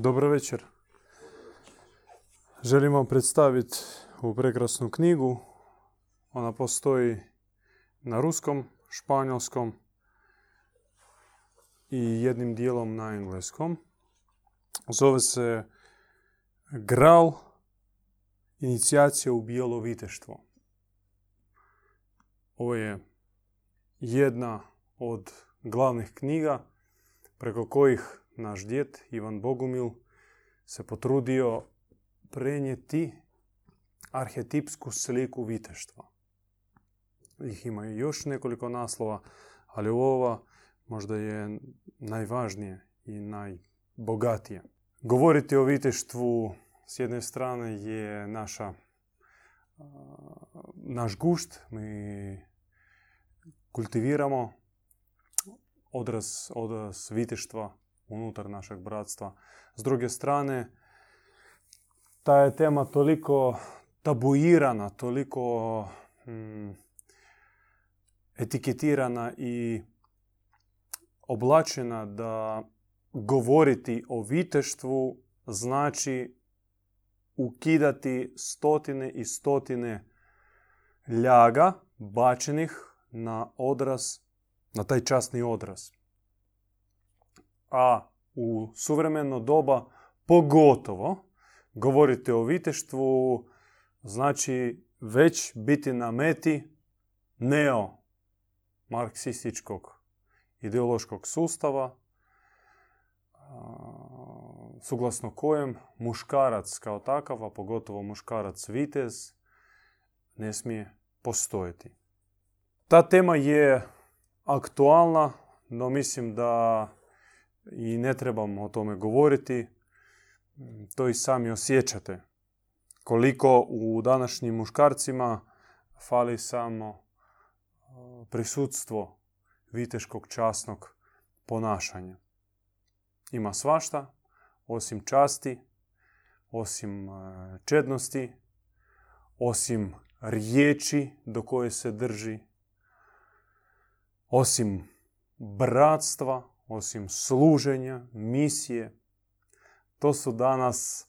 Dobro večer. Želim vam predstaviti ovu prekrasnu knjigu. Ona postoji na ruskom, španjolskom i jednim dijelom na engleskom. Zove se Gral, inicijacija u bijelo viteštvo. Ovo je jedna od glavnih knjiga preko kojih naš djet Ivan Bogumil se potrudio prenijeti arhetipsku sliku viteštva. Ih ima još nekoliko naslova, ali ova možda je najvažnije i najbogatije. Govoriti o viteštvu s jedne strane je naša naš gušt, mi kultiviramo odraz, odraz viteštva unutar našeg bratstva. S druge strane, ta je tema toliko tabuirana, toliko mm, etiketirana i oblačena da govoriti o viteštvu znači ukidati stotine i stotine ljaga bačenih na odraz, na taj časni odraz a u suvremeno doba pogotovo govoriti o viteštvu znači već biti na meti neo marksističkog ideološkog sustava suglasno kojem muškarac kao takav, a pogotovo muškarac vitez, ne smije postojiti. Ta tema je aktualna, no mislim da i ne trebamo o tome govoriti. To i sami osjećate. Koliko u današnjim muškarcima fali samo prisutstvo viteškog časnog ponašanja. Ima svašta, osim časti, osim čednosti, osim riječi do koje se drži, osim bratstva, osim služenja, misije. To su danas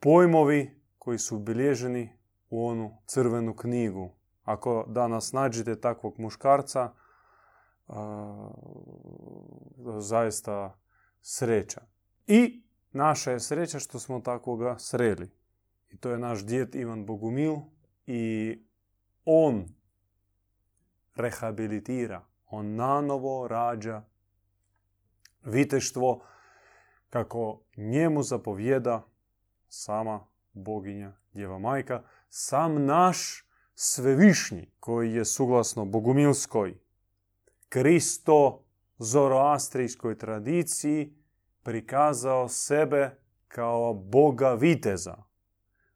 pojmovi koji su obilježeni u onu crvenu knjigu. Ako danas nađete takvog muškarca, zaista sreća. I naša je sreća što smo takvoga sreli. I to je naš djed Ivan Bogumil i on rehabilitira, on nanovo rađa viteštvo kako njemu zapovjeda sama boginja Djeva Majka, sam naš svevišnji koji je suglasno bogumilskoj, Kristo zoroastrijskoj tradiciji prikazao sebe kao boga viteza.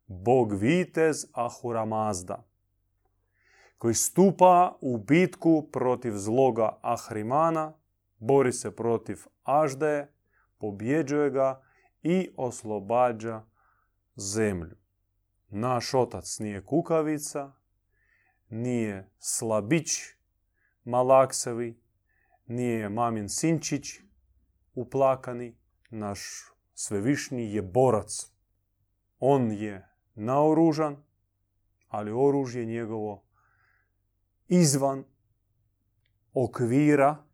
Bog vitez Ahura Mazda koji stupa u bitku protiv zloga Ahrimana, bori se protiv Ažde, pobjeđuje ga i oslobađa zemlju. Naš otac nije kukavica, nije slabić malaksavi, nije mamin sinčić uplakani, naš svevišnji je borac. On je naoružan, ali oružje njegovo izvan okvira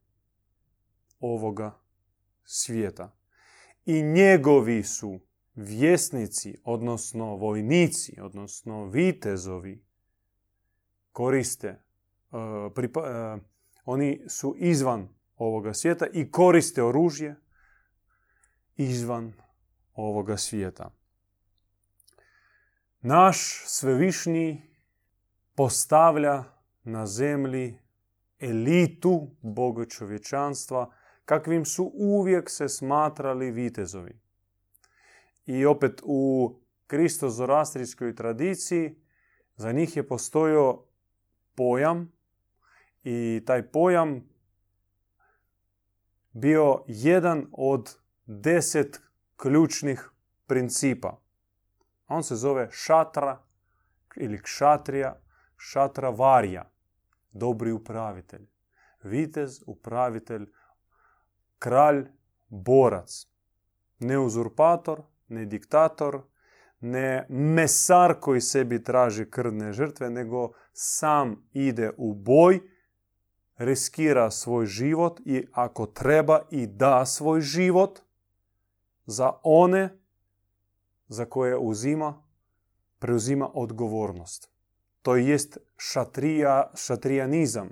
ovoga svijeta. I njegovi su vjesnici, odnosno vojnici, odnosno vitezovi, koriste, uh, oni su izvan ovoga svijeta i koriste oružje izvan ovoga svijeta. Naš svevišnji postavlja na zemlji elitu bogočovječanstva kakvim su uvijek se smatrali vitezovi. I opet u kristozorastrijskoj tradiciji za njih je postojao pojam i taj pojam bio jedan od deset ključnih principa. On se zove šatra ili kšatrija, šatra varja, dobri upravitelj. Vitez, upravitelj kralj, borac. Ne uzurpator, ne diktator, ne mesar koji sebi traži krvne žrtve, nego sam ide u boj, riskira svoj život i ako treba i da svoj život za one za koje uzima, preuzima odgovornost. To jest šatrija, šatrijanizam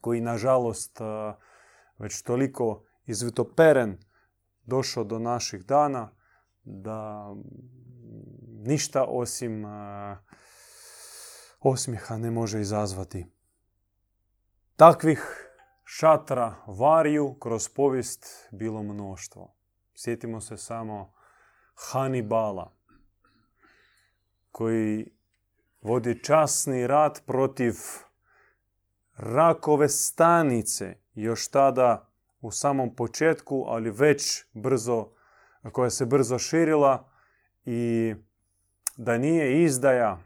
koji nažalost već toliko izvitoperen došao do naših dana da ništa osim osmijeha ne može izazvati. Takvih šatra variju kroz povijest bilo mnoštvo. Sjetimo se samo Hanibala, koji vodi časni rat protiv rakove stanice, još tada u samom početku, ali već brzo, koja se brzo širila i da nije izdaja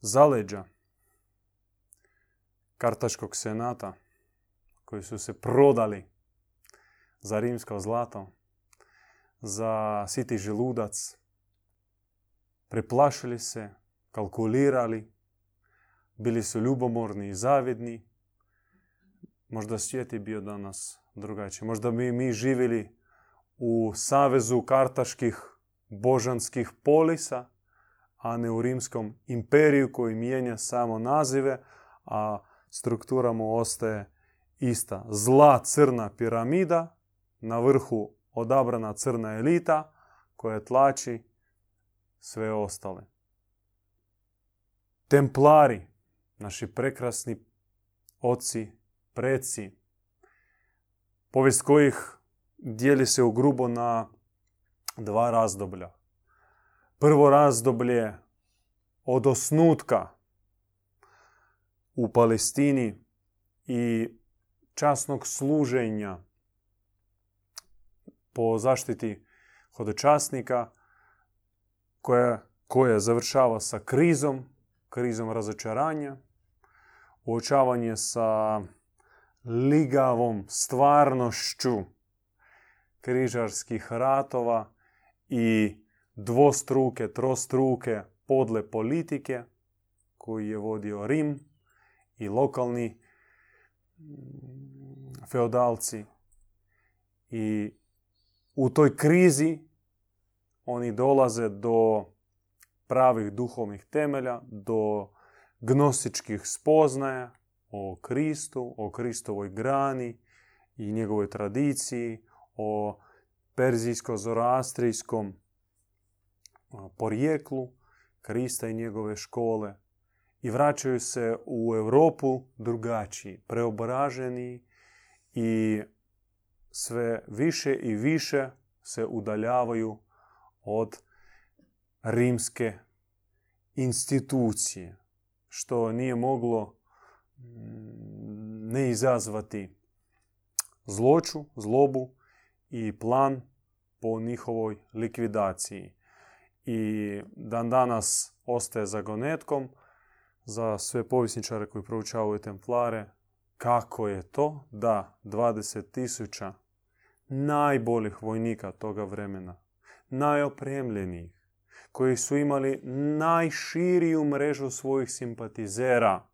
zaleđa Kartaškog senata koji su se prodali za rimsko zlato, za siti želudac, preplašili se, kalkulirali, bili su ljubomorni i zavidni. Možda svijet je bio danas drugačiji. Možda bi mi živjeli u savezu kartaških božanskih polisa, a ne u rimskom imperiju koji mijenja samo nazive, a struktura mu ostaje ista. Zla crna piramida, na vrhu odabrana crna elita koja tlači sve ostale. Templari, naši prekrasni oci, preci, povijest kojih dijeli se u grubo na dva razdoblja. Prvo razdoblje od osnutka u Palestini i časnog služenja po zaštiti hodočasnika koja, koja završava sa krizom, krizom razočaranja, uočavanje sa ligavom stvarnošću križarskih ratova i dvostruke, trostruke podle politike koju je vodio Rim i lokalni feodalci. I u toj krizi oni dolaze do pravih duhovnih temelja, do gnostičkih spoznaja o Kristu, o Kristovoj grani i njegovoj tradiciji, o perzijsko-zoroastrijskom porijeklu Krista i njegove škole i vraćaju se u Europu drugačiji, preobraženi i sve više i više se udaljavaju od rimske institucije, što nije moglo ne izazvati zloču, zlobu i plan po njihovoj likvidaciji. I dan danas ostaje zagonetkom za sve povisničare koji proučavaju templare kako je to da 20.000 najboljih vojnika toga vremena, najopremljenijih, koji su imali najširiju mrežu svojih simpatizera,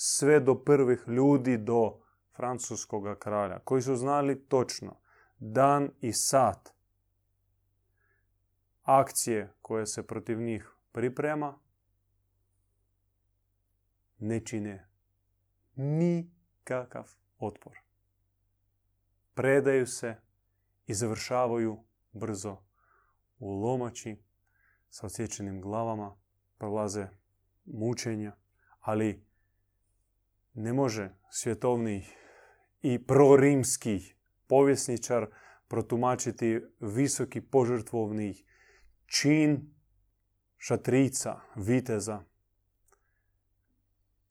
sve do prvih ljudi, do francuskog kralja, koji su znali točno dan i sat akcije koje se protiv njih priprema, ne čine nikakav otpor. Predaju se i završavaju brzo u lomači sa odsječenim glavama, prolaze mučenja, ali ne može svjetovni i prorimski povjesničar protumačiti visoki požrtvovni čin šatrica, viteza,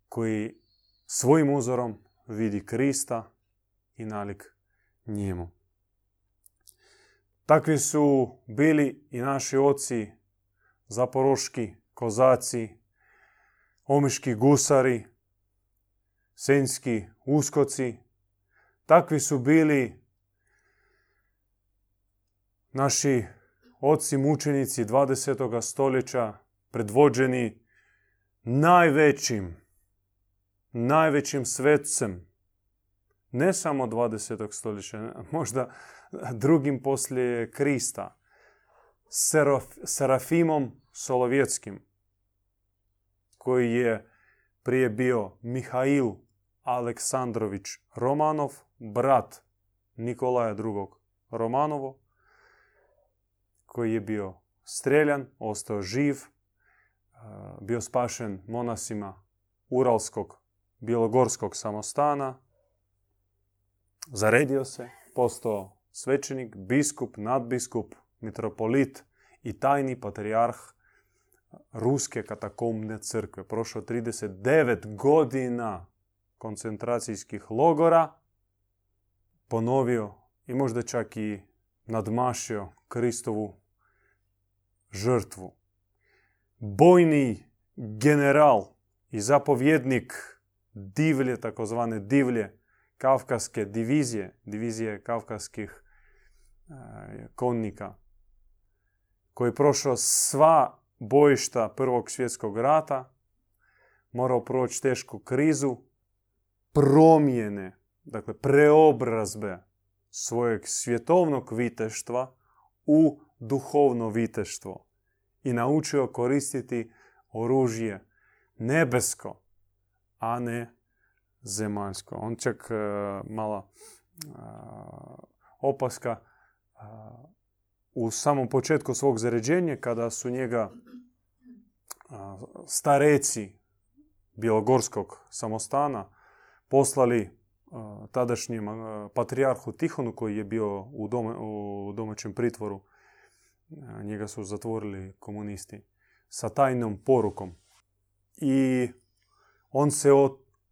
koji svojim uzorom vidi Krista i nalik njemu. Takvi su bili i naši oci, zaporoški kozaci, omiški gusari, senjski uskoci. Takvi su bili naši oci mučenici 20. stoljeća predvođeni najvećim, najvećim svetcem, ne samo 20. stoljeća, možda drugim poslije Krista, Serafimom Solovjetskim, koji je prije bio Mihail Aleksandrović Romanov, brat Nikolaja II. Romanovo, koji je bio streljan, ostao živ, bio spašen monasima Uralskog, Bjelogorskog samostana, zaredio se, postao svećenik, biskup, nadbiskup, mitropolit i tajni patrijarh Ruske katakomne crkve. Prošlo 39 godina koncentracijskih logora, ponovio i možda čak i nadmašio Kristovu žrtvu. Bojni general i zapovjednik divlje, takozvane divlje, kavkaske divizije, divizije kavkaskih e, konnika, koji je prošao sva bojišta Prvog svjetskog rata, morao proći tešku krizu, promjene, dakle preobrazbe svojeg svjetovnog viteštva u duhovno viteštvo i naučio koristiti oružje nebesko, a ne zemaljsko. On čak uh, mala opaska u samom početku svog zaređenja kada su njega stareci Bjelogorskog samostana poslali tadašnjem patrijarhu Tihonu koji je bio u, u domaćem pritvoru. Njega su zatvorili komunisti sa tajnom porukom. I on se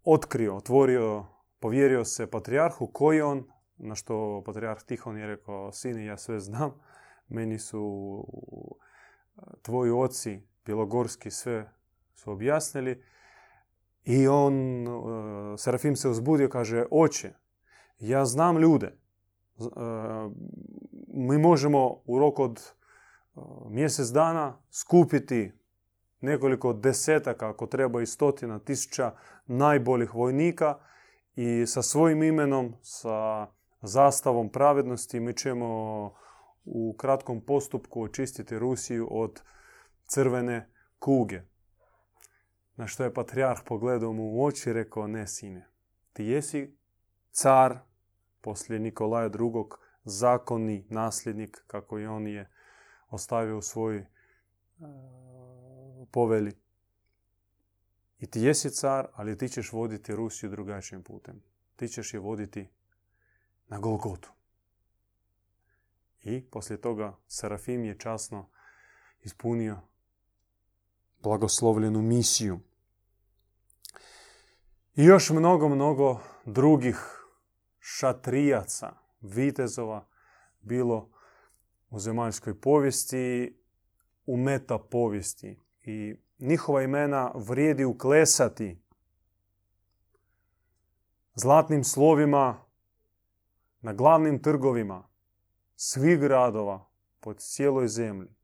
otkrio, otvorio, povjerio se patrijarhu koji on, na što patrijarh Tihon je rekao, sine, ja sve znam, meni su tvoji oci Bjelogorski sve su objasnili. I on, Serafim se uzbudio, kaže, oče, ja znam ljude. Mi možemo u roku od mjesec dana skupiti nekoliko desetaka, ako treba i stotina tisuća najboljih vojnika i sa svojim imenom, sa zastavom pravednosti mi ćemo u kratkom postupku očistiti Rusiju od crvene kuge. Na što je patrijarh pogledao mu u oči i rekao, ne sine, ti jesi car poslije Nikolaja II. zakonni nasljednik, kako i on je ostavio u svoj e, poveli. I ti jesi car, ali ti ćeš voditi Rusiju drugačijim putem. Ti ćeš je voditi na Golgotu. I poslije toga Serafim je časno ispunio blagoslovljenu misiju. I još mnogo, mnogo drugih šatrijaca, vitezova, bilo u zemaljskoj povijesti, u meta povijesti. I njihova imena vrijedi uklesati zlatnim slovima na glavnim trgovima svih gradova po cijeloj zemlji.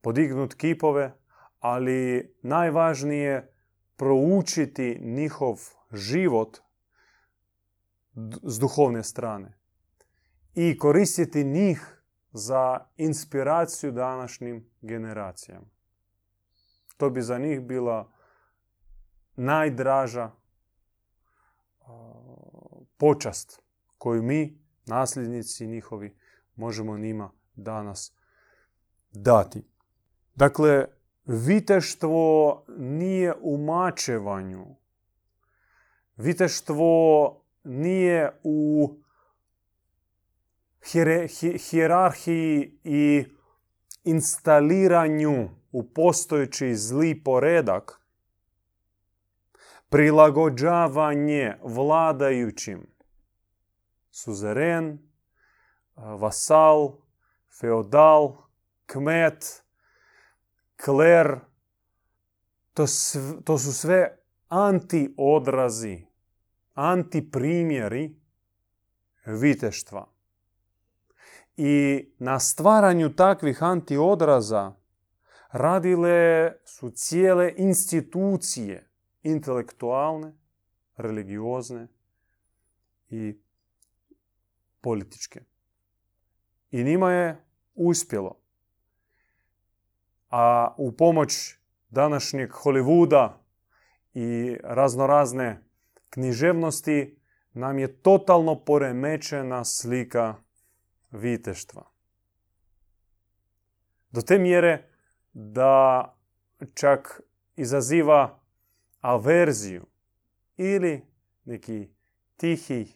Podignut kipove, ali najvažnije proučiti njihov život s duhovne strane i koristiti njih za inspiraciju današnjim generacijama. To bi za njih bila najdraža počast koju mi, nasljednici njihovi, možemo njima danas dati. Dakle, viteštvo nije u mačevanju. Viteštvo nije u hijerarhiji i instaliranju u postojeći zli poredak, prilagođavanje vladajućim, suzeren, vasal, feodal, kmet, kler, to, to su sve anti-odrazi, anti-primjeri viteštva. I na stvaranju takvih antiodraza radile su cijele institucije, intelektualne, religiozne i političke. I njima je uspjelo. A u pomoć današnjeg Hollywooda i raznorazne književnosti nam je totalno poremećena slika viteštva. Do te mjere da čak izaziva averziju ili neki tihi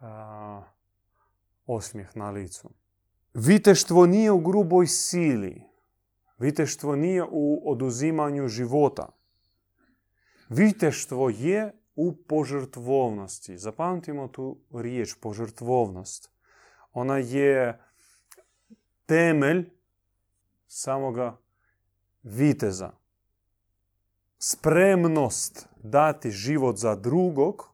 a, osmijeh na licu. Viteštvo nije u gruboj sili. Viteštvo nije u oduzimanju života. Viteštvo je u požrtvovnosti. Zapamtimo tu riječ požrtvovnost. Ona je temelj samoga viteza. Spremnost dati život za drugog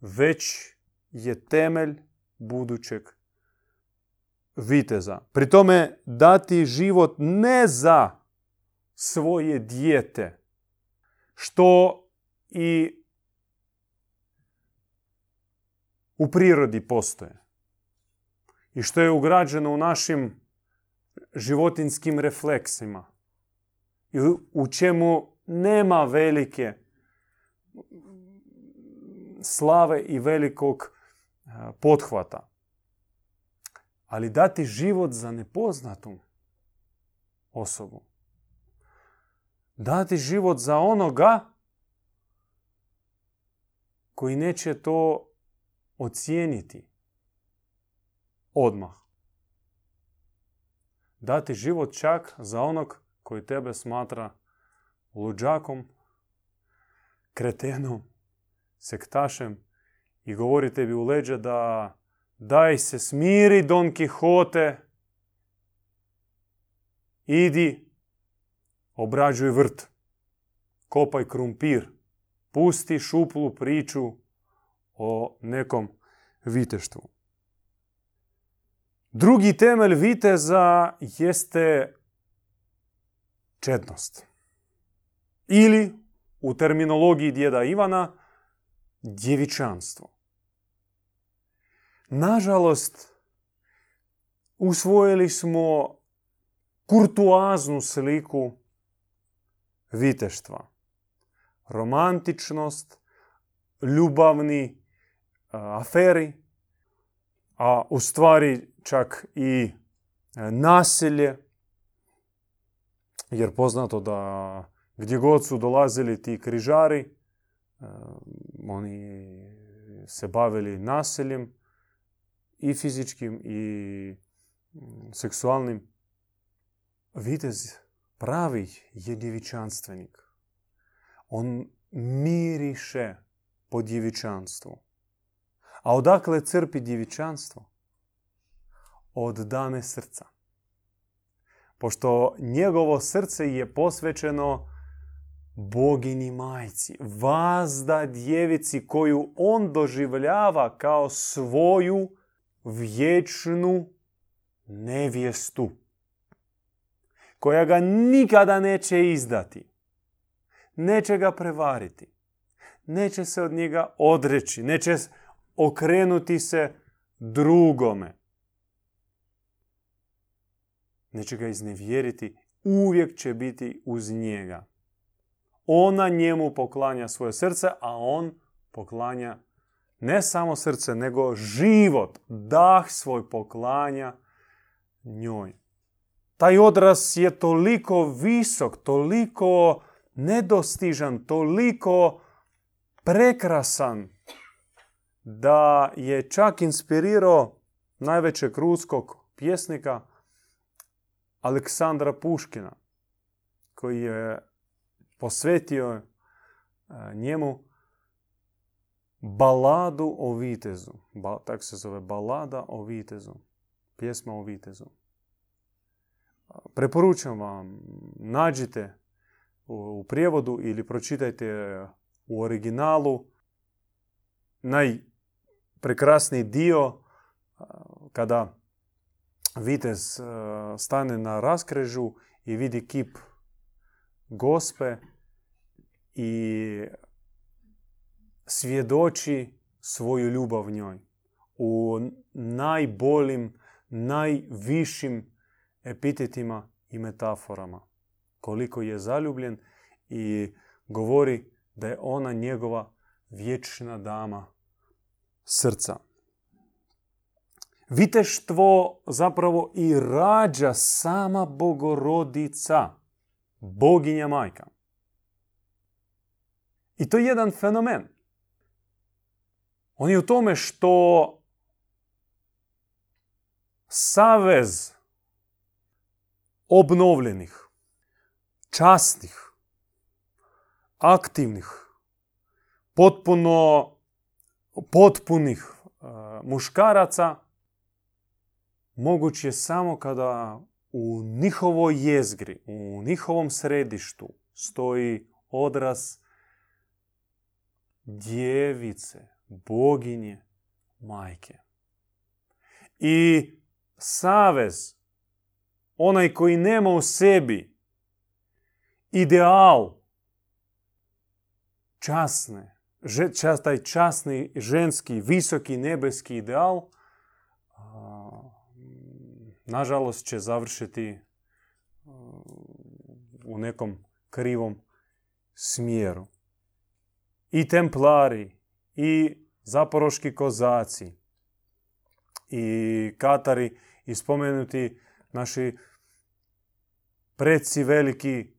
već je temelj budućeg viteza. Pri tome dati život ne za svoje dijete, što i u prirodi postoje i što je ugrađeno u našim životinskim refleksima i u čemu nema velike slave i velikog pothvata. Ali dati život za nepoznatu osobu. Dati život za onoga koji neće to ocijeniti odmah. Dati život čak za onog koji tebe smatra luđakom, kretenom, sektašem i govori tebi u leđa da daj se smiri Don Quixote, idi, obrađuj vrt, kopaj krumpir, pusti šuplu priču o nekom viteštvu. Drugi temelj viteza jeste čednost. Ili, u terminologiji djeda Ivana, djevičanstvo. Nažalost, usvojili smo kurtuaznu sliku viteštva. Romantičnost, ljubavni aferi, a u stvari čak i e, nasilje, jer poznato da gdje god su dolazili ti križari, e, oni se bavili nasiljem i fizičkim i mm, seksualnim. Vitez pravi je djevičanstvenik. On miriše po djevičanstvu. A odakle crpi djevičanstvo? Od dame srca. Pošto njegovo srce je posvećeno bogini majci, vazda djevici koju on doživljava kao svoju vječnu nevjestu, koja ga nikada neće izdati, neće ga prevariti, neće se od njega odreći, neće okrenuti se drugome. Neće ga iznevjeriti, uvijek će biti uz njega. Ona njemu poklanja svoje srce, a on poklanja ne samo srce, nego život, dah svoj poklanja njoj. Taj odraz je toliko visok, toliko nedostižan, toliko prekrasan, da je čak inspirirao najvećeg ruskog pjesnika Aleksandra Puškina, koji je posvetio e, njemu baladu o vitezu. Ba, tak se zove balada o vitezu. Pjesma o vitezu. Preporučujem vam, nađite u, u prijevodu ili pročitajte u originalu. Najprekrasniji dio kada vitez stane na raskrežu i vidi kip gospe i svjedoči svoju ljubav njoj u najboljim, najvišim epitetima i metaforama. Koliko je zaljubljen i govori da je ona njegova vječna dama srca. Viteštvo zapravo i rađa sama bogorodica, boginja majka. I to je jedan fenomen. On je u tome što savez obnovljenih, častnih, aktivnih, potpuno potpunih uh, muškaraca moguć je samo kada u njihovoj jezgri, u njihovom središtu stoji odraz djevice, boginje, majke. I savez, onaj koji nema u sebi ideal časne, taj časni, ženski, visoki, nebeski ideal, nažalost će završiti u nekom krivom smjeru. I templari, i zaporoški kozaci, i katari, i spomenuti naši preci veliki,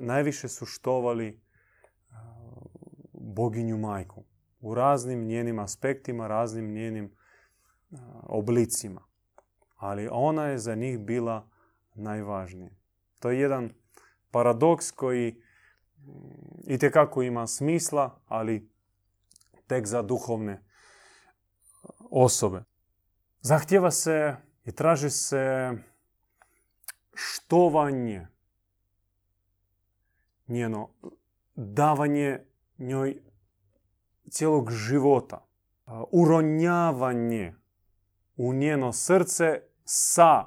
najviše su štovali boginju majku u raznim njenim aspektima, raznim njenim oblicima. Ali ona je za njih bila najvažnija. To je jedan paradoks koji i kako ima smisla, ali tek za duhovne osobe. Zahtjeva se i traži se štovanje, njeno davanje njoj cijelog života, uronjavanje u njeno srce sa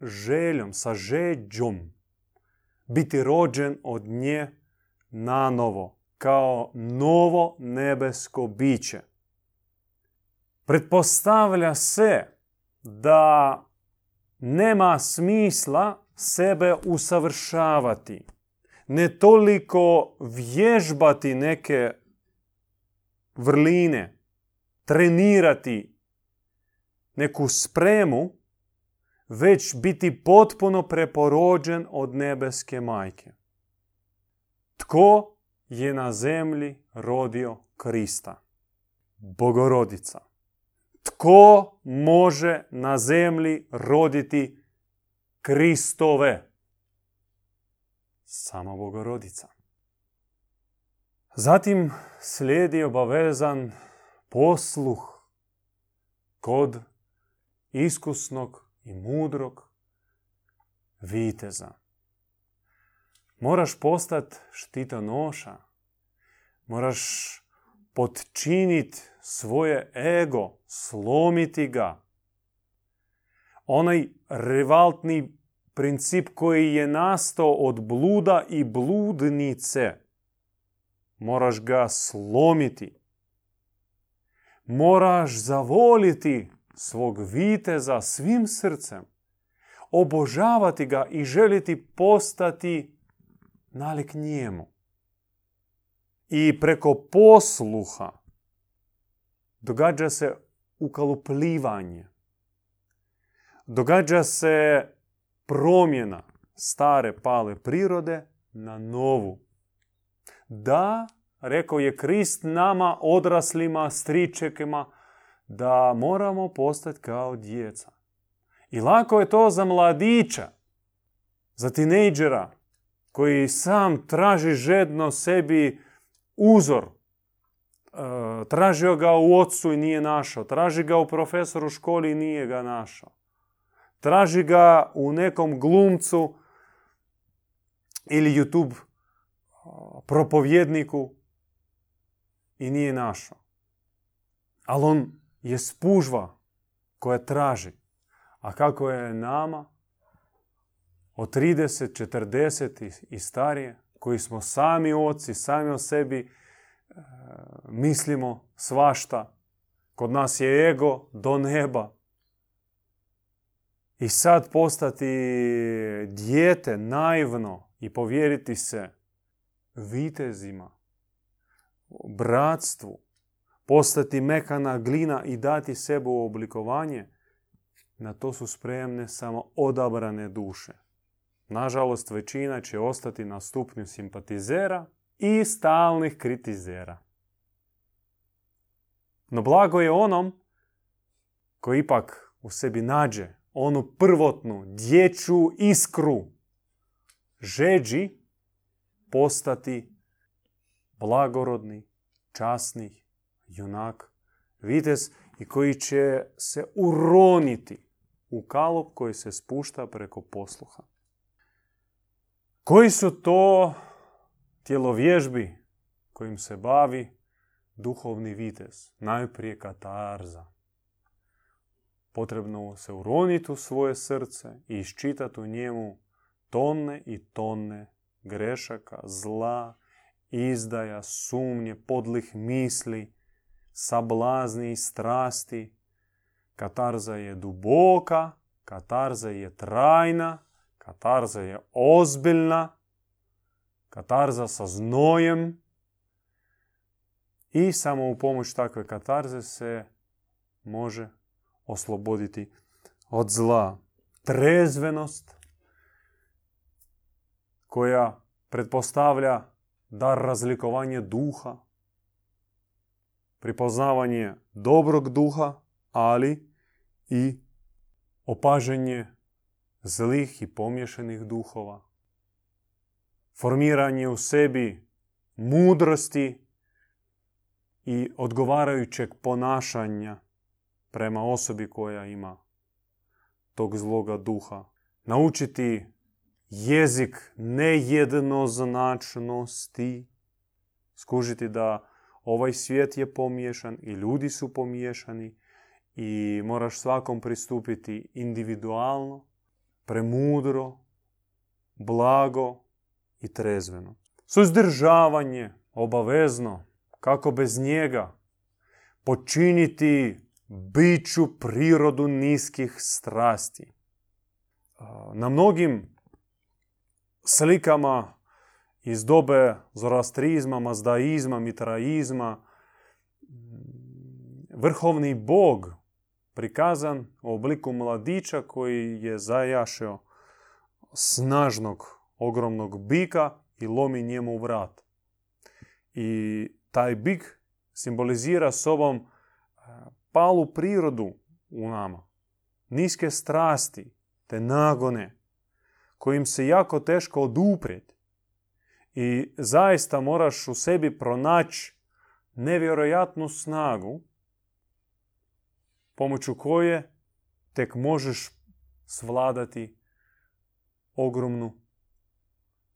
željom, sa žeđom biti rođen od nje na novo, kao novo nebesko biće. Pretpostavlja se da nema smisla sebe usavršavati, ne toliko vježbati neke vrline, trenirati neku spremu, već biti potpuno preporođen od nebeske majke. Tko je na zemlji rodio Krista? Bogorodica. Tko može na zemlji roditi Kristove? Samo Bogorodica. Zatim slijedi obavezan posluh kod iskusnog i mudrog viteza. Moraš postati štitonoša. Moraš podčiniti svoje ego, slomiti ga. Onaj revaltni princip koji je nastao od bluda i bludnice. Moraš ga slomiti. Moraš zavoliti svog viteza svim srcem, obožavati ga i želiti postati nalik njemu. I preko posluha događa se ukalupljivanje. Događa se promjena stare pale prirode na novu. Da, rekao je Krist nama, odraslima, stričekima, da moramo postati kao djeca. I lako je to za mladića, za tinejdžera, koji sam traži žedno sebi uzor. E, tražio ga u ocu i nije našao. Traži ga u profesoru u školi i nije ga našao. Traži ga u nekom glumcu ili YouTube propovjedniku i nije našao. Ali on je spužva koja traži. A kako je nama od 30, 40 i starije, koji smo sami oci, sami o sebi e, mislimo svašta. Kod nas je ego do neba. I sad postati dijete naivno i povjeriti se vitezima, bratstvu, postati mekana glina i dati sebe oblikovanje, na to su spremne samo odabrane duše. Nažalost, većina će ostati na stupnju simpatizera i stalnih kritizera. No blago je onom koji ipak u sebi nađe onu prvotnu dječju iskru žeđi postati blagorodni, časni junak, vitez i koji će se uroniti u kalup koji se spušta preko posluha. Koji su to tjelovježbi kojim se bavi duhovni vitez? Najprije katarza. Potrebno se uroniti u svoje srce i iščitati u njemu tone i tone grešaka, zla, izdaja, sumnje, podlih misli, sablazni i strasti. Katarza je duboka, katarza je trajna, katarza je ozbiljna, katarza sa znojem i samo u pomoć takve katarze se može osloboditi od zla. Trezvenost koja pretpostavlja dar razlikovanja duha, pripoznavanje dobrog duha, ali i opaženje zlih i pomješanih duhova, formiranje u sebi mudrosti i odgovarajućeg ponašanja prema osobi koja ima tog zloga duha. Naučiti jezik nejednoznačnosti, skužiti da ovaj svijet je pomiješan i ljudi su pomiješani i moraš svakom pristupiti individualno, premudro, blago i trezveno. Suzdržavanje obavezno, kako bez njega, počiniti biću prirodu niskih strasti. Na mnogim slikama iz dobe zoroastrizma, mazdaizma, mitraizma, vrhovni bog prikazan u obliku mladića koji je zajašio snažnog, ogromnog bika i lomi njemu vrat. I taj bik simbolizira sobom e, palu prirodu u nama, niske strasti, te nagone, kojim se jako teško oduprijeti. I zaista moraš u sebi pronaći nevjerojatnu snagu pomoću koje tek možeš svladati ogromnu,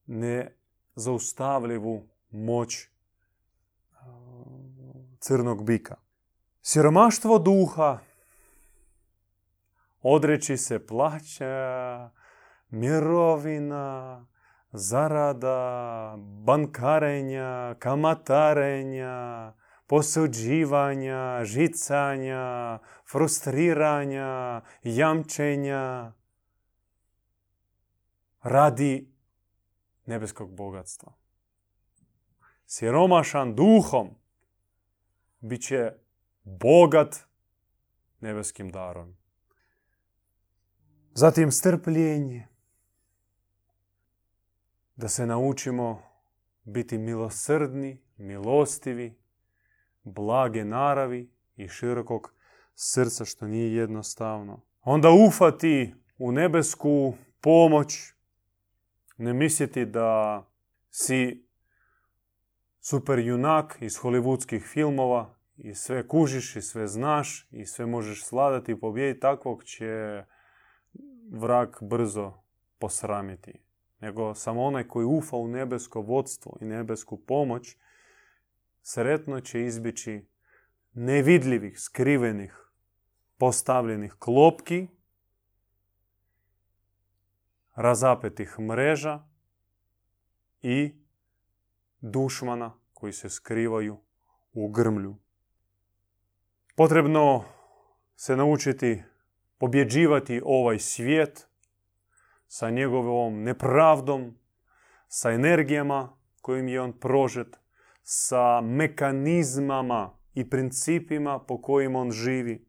nezaustavljivu moć crnog bika. Siromaštvo duha, odreći se plaća, mirovina, zarada, bankarenja, kamatarenja, posuđivanja, žicanja, frustriranja, jamčenja radi nebeskog bogatstva. Siromašan duhom bit će bogat nebeskim darom. Zatim strpljenje, da se naučimo biti milosrdni, milostivi, blage naravi i širokog srca što nije jednostavno. Onda ufati u nebesku pomoć, ne misliti da si super junak iz hollywoodskih filmova i sve kužiš i sve znaš i sve možeš sladati i pobijediti takvog će vrak brzo posramiti nego samo onaj koji ufa u nebesko vodstvo i nebesku pomoć, sretno će izbjeći nevidljivih, skrivenih, postavljenih klopki, razapetih mreža i dušmana koji se skrivaju u grmlju. Potrebno se naučiti pobjeđivati ovaj svijet sa njegovom nepravdom, sa energijama kojim je on prožet, sa mekanizmama i principima po kojim on živi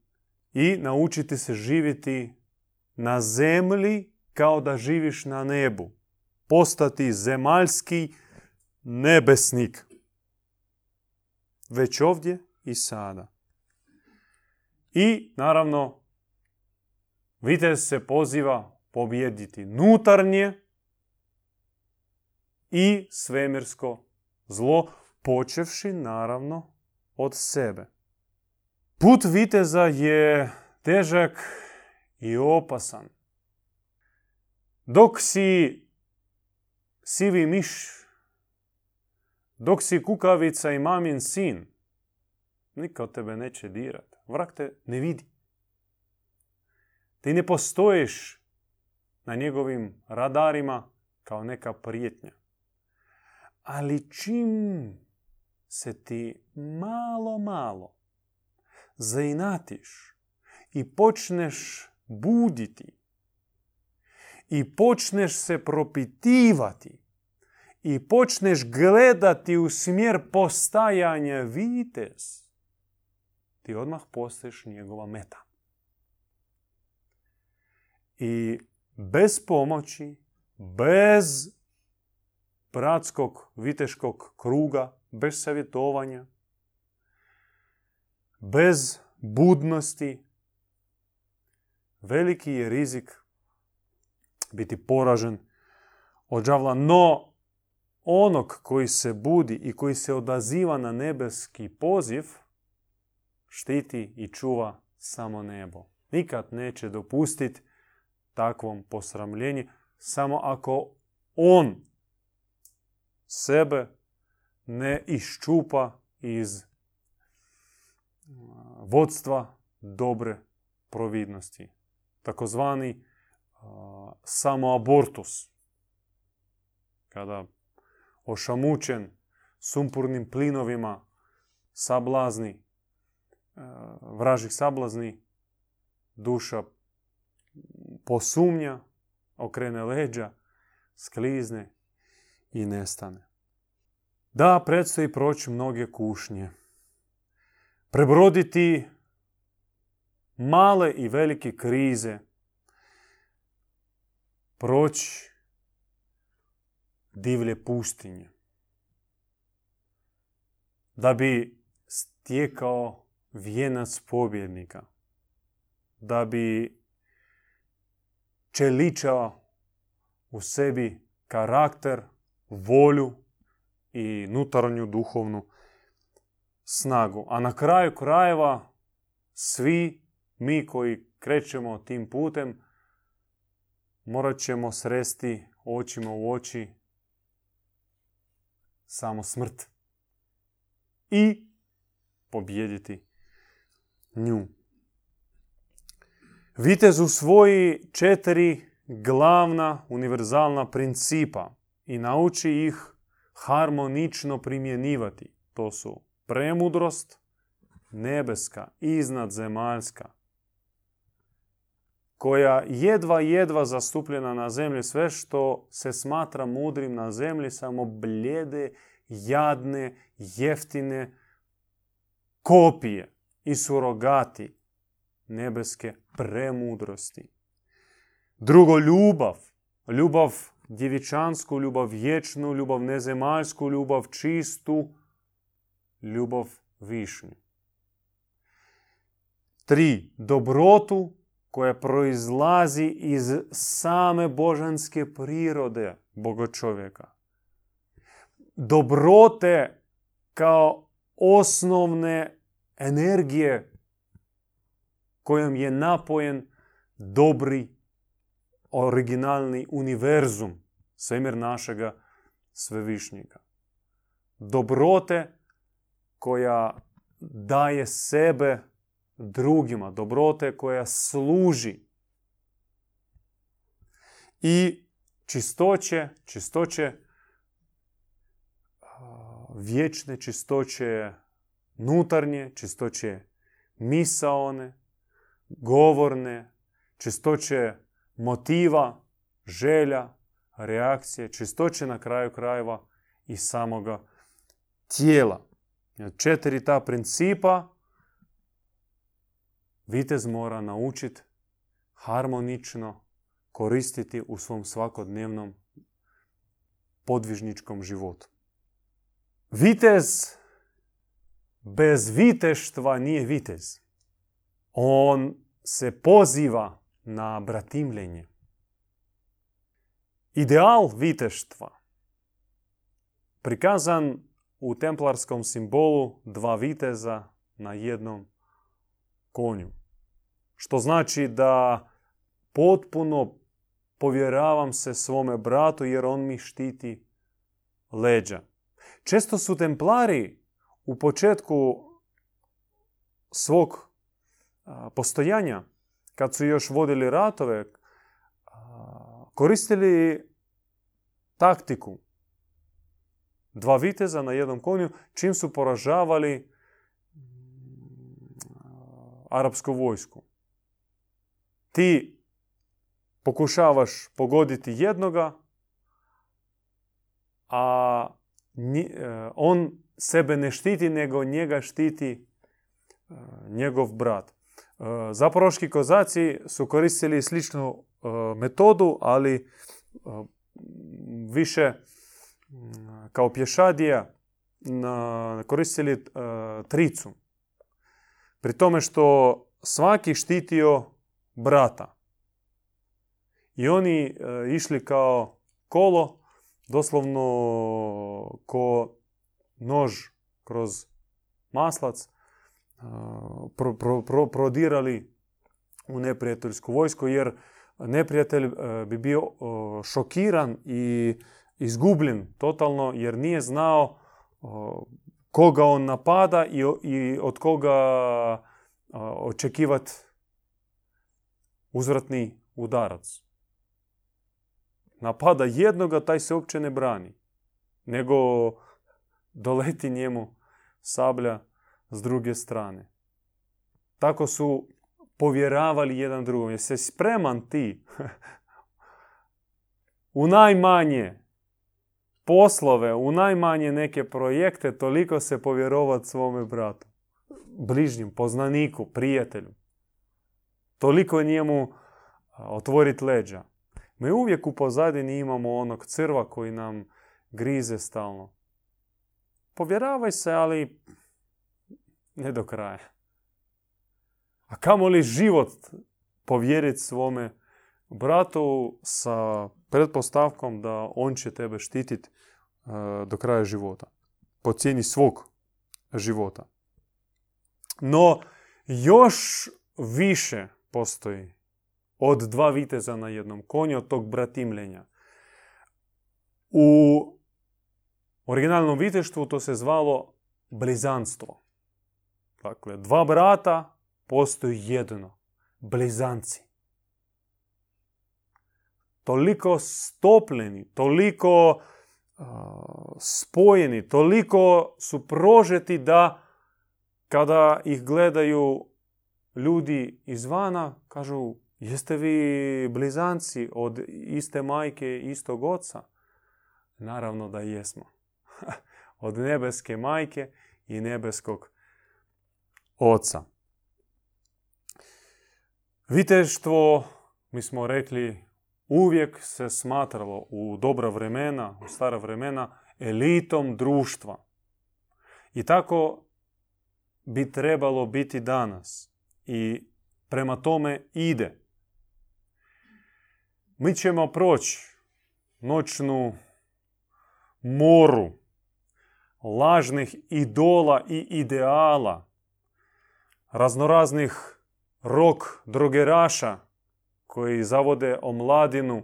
i naučiti se živjeti na zemlji kao da živiš na nebu. Postati zemaljski nebesnik. Već ovdje i sada. I naravno, vitez se poziva pobjediti nutarnje i svemirsko zlo, počevši naravno od sebe. Put viteza je težak i opasan. Dok si sivi miš, dok si kukavica i mamin sin, niko tebe neće dirat. Vrak te ne vidi. Ti ne postojiš na njegovim radarima kao neka prijetnja. Ali čim se ti malo, malo zainatiš i počneš buditi i počneš se propitivati i počneš gledati u smjer postajanja vitez, ti odmah postaješ njegova meta. I bez pomoći, bez bratskog viteškog kruga, bez savjetovanja, bez budnosti, veliki je rizik biti poražen od đavla. No, onog koji se budi i koji se odaziva na nebeski poziv, štiti i čuva samo nebo. Nikad neće dopustiti takvom posramljenju, samo ako on sebe ne iščupa iz vodstva dobre providnosti. Takozvani samoabortus. Kada ošamučen sumpurnim plinovima sablazni, vražih sablazni, duša posumnja, okrene leđa, sklizne i nestane. Da, predstoji proći mnoge kušnje. Prebroditi male i velike krize. Proći divlje pustinje. Da bi stjekao vijenac pobjednika. Da bi čeličao u sebi karakter, volju i nutarnju duhovnu snagu. A na kraju krajeva svi mi koji krećemo tim putem morat ćemo sresti očima u oči samo smrt i pobjediti nju. Vitez usvoji četiri glavna univerzalna principa i nauči ih harmonično primjenjivati. To su premudrost, nebeska, iznadzemaljska, koja jedva jedva zastupljena na zemlji, sve što se smatra mudrim na zemlji, samo bljede, jadne, jeftine kopije i surogati nebeske premudrosti. Drugo, ljubav. Ljubav djevičansku, ljubav vječnu, ljubav nezemaljsku, ljubav čistu, ljubav višnju. Tri, dobrotu koja proizlazi iz same božanske prirode Boga čovjeka. Dobrote kao osnovne energije kojom je napojen dobri originalni univerzum, svemir našega svevišnjega. Dobrote koja daje sebe drugima, dobrote koja služi. I čistoće, čistoće vječne čistoće nutarnje, čistoće misaone, govorne, čistoće motiva, želja, reakcije, čistoće na kraju krajeva i samoga tijela. Četiri ta principa vitez mora naučiti harmonično koristiti u svom svakodnevnom podvižničkom životu. Vitez bez viteštva nije vitez. On se poziva na bratimljenje. Ideal viteštva prikazan u templarskom simbolu dva viteza na jednom konju. Što znači da potpuno povjeravam se svome bratu jer on mi štiti leđa. Često su templari u početku svog postojanja, kad su još vodili ratove, koristili taktiku. Dva viteza na jednom konju, čim su poražavali arapsku vojsku. Ti pokušavaš pogoditi jednoga, a e, on sebe ne štiti, nego njega štiti e, njegov brat. E, zaporoški kozaci su koristili sličnu metodu, ali više kao pješadija koristili tricu. Pri tome što svaki štitio brata. I oni išli kao kolo, doslovno ko nož kroz maslac prodirali u neprijateljsku vojsku jer neprijatelj bi bio šokiran i izgubljen totalno jer nije znao koga on napada i od koga očekivati uzvratni udarac. Napada jednoga, taj se uopće ne brani. Nego doleti njemu sablja s druge strane. Tako su povjeravali jedan drugom. Jesi spreman ti u najmanje poslove, u najmanje neke projekte, toliko se povjerovat svome bratu, bližnjim, poznaniku, prijatelju. Toliko njemu otvoriti leđa. Mi uvijek u pozadini imamo onog crva koji nam grize stalno. Povjeravaj se, ali ne do kraja. A kamo li život povjeriti svome bratu sa pretpostavkom da on će tebe štititi e, do kraja života. Po cijeni svog života. No, još više postoji od dva viteza na jednom konju, od tog bratimljenja. U originalnom viteštvu to se zvalo blizanstvo. Dakle, dva brata postoji jedno. Blizanci toliko stopljeni, toliko spojeni, toliko su prožeti da kada ih gledaju ljudi izvana, kažu jeste vi blizanci od iste majke, istog oca? Naravno da jesmo. od nebeske majke i nebeskog oca. Viteštvo, mi smo rekli, uvijek se smatralo u dobra vremena, u stara vremena, elitom društva. I tako bi trebalo biti danas. I prema tome ide. Mi ćemo proći noćnu moru lažnih idola i ideala, raznoraznih rok drogeraša koji zavode omladinu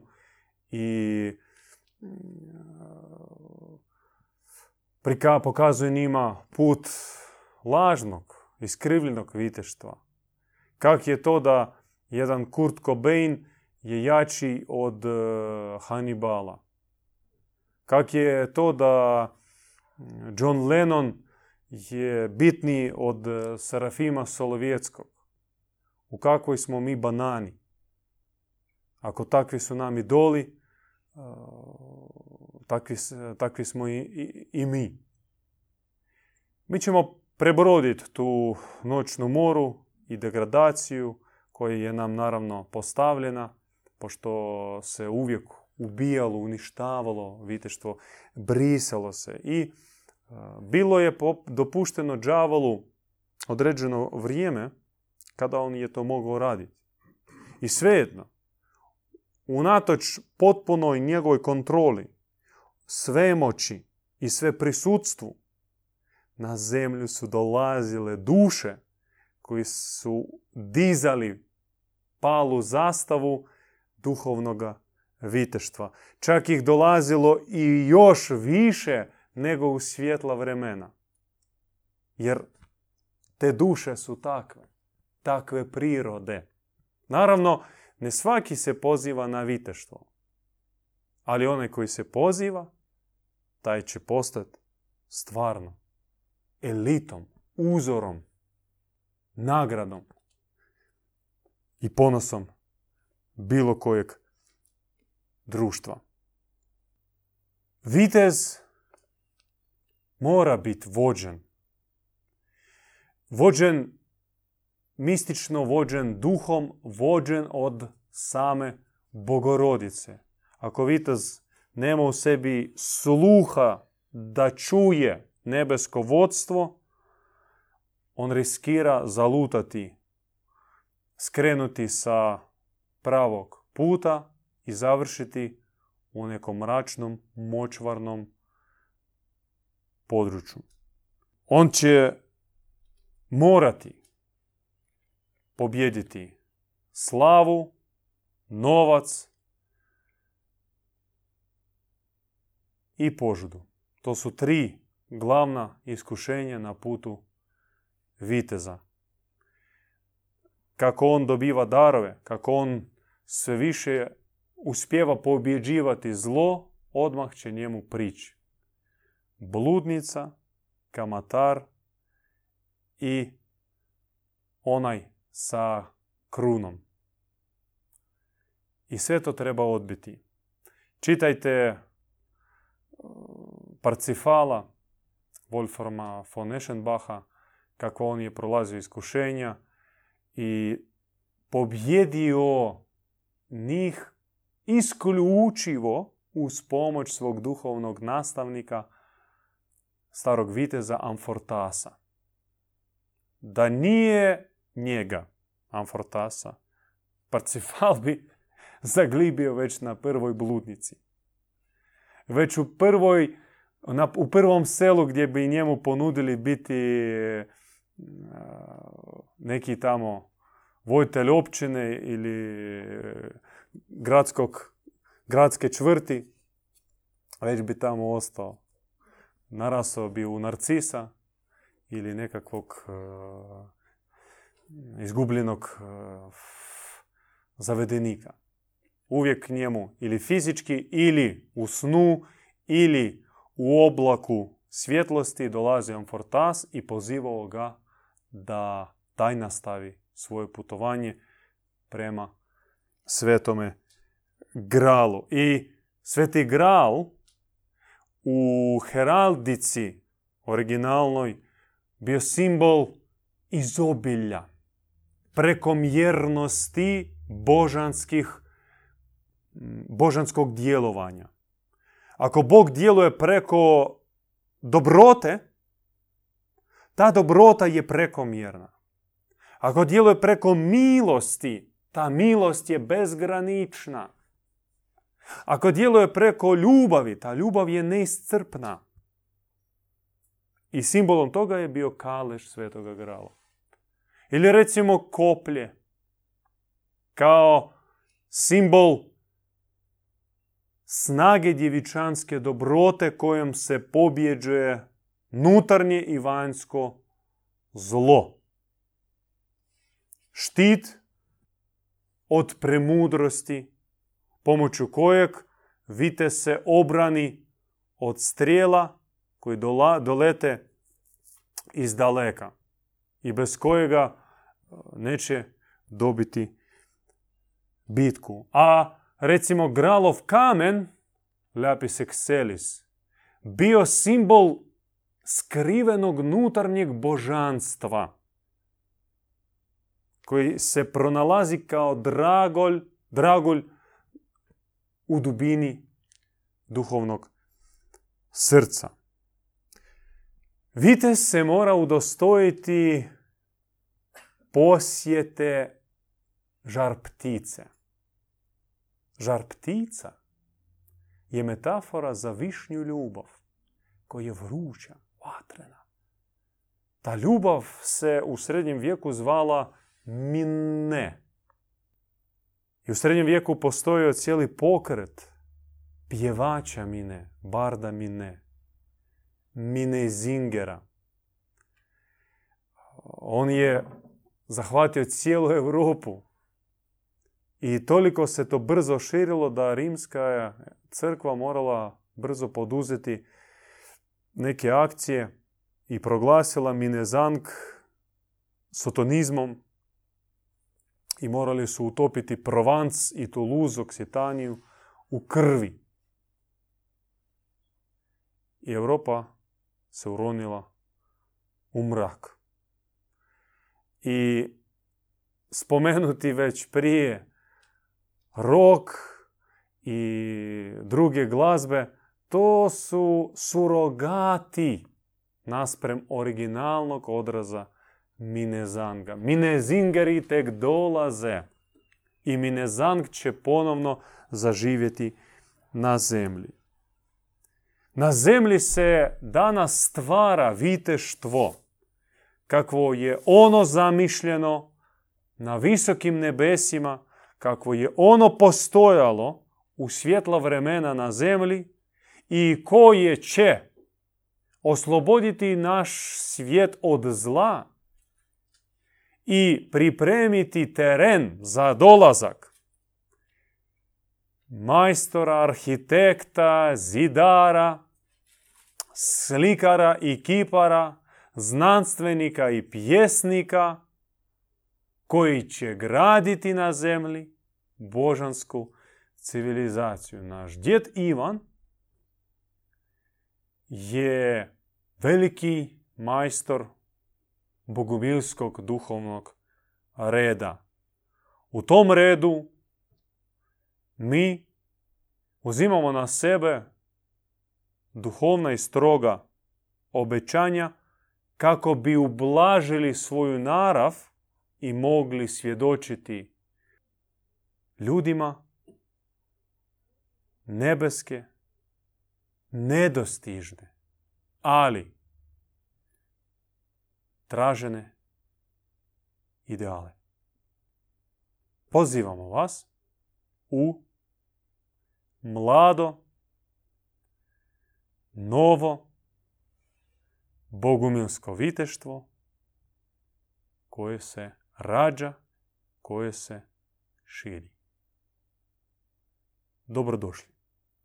i prika, pokazuju njima put lažnog, iskrivljenog viteštva. Kak je to da jedan Kurt Cobain je jači od uh, Hannibala? Kak je to da John Lennon je bitniji od e, Serafima Solovjetskog? U kakvoj smo mi banani? Ako takvi su nam idoli, e, takvi, takvi smo i, i, i mi. Mi ćemo prebroditi tu noćnu moru i degradaciju koja je nam naravno postavljena, pošto se uvijek ubijalo, uništavalo viteštvo, brisalo se i bilo je dopušteno đavolu određeno vrijeme kada on je to mogao raditi. I svejedno, unatoč potpunoj njegovoj kontroli, svemoći i sve prisutstvu, na zemlju su dolazile duše koji su dizali palu zastavu duhovnog viteštva. Čak ih dolazilo i još više nego u svjetla vremena. Jer te duše su takve, takve prirode. Naravno, ne svaki se poziva na viteštvo. Ali onaj koji se poziva, taj će postati stvarno elitom, uzorom, nagradom i ponosom bilo kojeg društva. Vitez mora biti vođen. Vođen, mistično vođen duhom, vođen od same bogorodice. Ako vitez nema u sebi sluha da čuje nebesko vodstvo, on riskira zalutati, skrenuti sa pravog puta i završiti u nekom mračnom, močvarnom području. On će morati pobjediti slavu, novac i požudu. To su tri glavna iskušenja na putu viteza. Kako on dobiva darove, kako on sve više uspjeva pobjeđivati zlo, odmah će njemu prići bludnica, kamatar i onaj sa krunom. I sve to treba odbiti. Čitajte uh, Parcifala, Wolframa von Eschenbacha, kako on je prolazio iskušenja i pobjedio njih isključivo uz pomoć svog duhovnog nastavnika starog viteza Amfortasa. Da nije njega, Amfortasa, Parcifal bi zaglibio već na prvoj bludnici. Već u prvoj, na, u prvom selu gdje bi njemu ponudili biti neki tamo vojtelj općine ili gradskog, gradske čvrti, već bi tamo ostao narasao bi u narcisa ili nekakvog uh, izgubljenog uh, zavedenika. Uvijek njemu ili fizički ili u snu ili u oblaku svjetlosti dolazi Amfortas i pozivao ga da taj nastavi svoje putovanje prema svetome gralu. I sveti gral u heraldici originalnoj bio simbol izobilja, prekomjernosti božanskih, božanskog djelovanja. Ako Bog djeluje preko dobrote, ta dobrota je prekomjerna. Ako djeluje preko milosti, ta milost je bezgranična. Ako djeluje preko ljubavi, ta ljubav je neiscrpna. I simbolom toga je bio kaleš svetoga grala. Ili recimo koplje. Kao simbol snage djevičanske dobrote kojom se pobjeđuje nutarnje i vanjsko zlo. Štit od premudrosti, pomoću kojeg vite se obrani od strijela koji dolete iz daleka i bez kojega neće dobiti bitku. A recimo gralov kamen, lapis excelis, bio simbol skrivenog nutarnjeg božanstva koji se pronalazi kao dragolj, dragolj u dubini duhovnog srca. Vitez se mora udostojiti posjete žar ptice. Žar ptica je metafora za višnju ljubav, koja je vruća, vatrena. Ta ljubav se u srednjem vijeku zvala mine. I u srednjem vijeku postojio cijeli pokret pjevača mine, barda mine, mine zingera. On je zahvatio cijelu Europu i toliko se to brzo širilo da rimska crkva morala brzo poduzeti neke akcije i proglasila minezank sotonizmom i morali su utopiti Provence i Toulouse, Oksitaniju u krvi. I Europa se uronila u mrak. I spomenuti već prije rok i druge glazbe, to su surogati nasprem originalnog odraza Minezanga. Minezingeri tek dolaze i Minezang će ponovno zaživjeti na zemlji. Na zemlji se danas stvara viteštvo, kakvo je ono zamišljeno na visokim nebesima, kakvo je ono postojalo u svjetla vremena na zemlji i koje će osloboditi naš svijet od zla i pripremiti teren za dolazak majstora, arhitekta, zidara, slikara i kipara, znanstvenika i pjesnika koji će graditi na zemlji božansku civilizaciju. Naš djed Ivan je veliki majstor bogumilskog duhovnog reda. U tom redu mi uzimamo na sebe duhovna i stroga obećanja kako bi ublažili svoju narav i mogli svjedočiti ljudima nebeske, nedostižne, ali tražene ideale. Pozivamo vas u mlado, novo, bogumilsko viteštvo koje se rađa, koje se širi. Dobrodošli.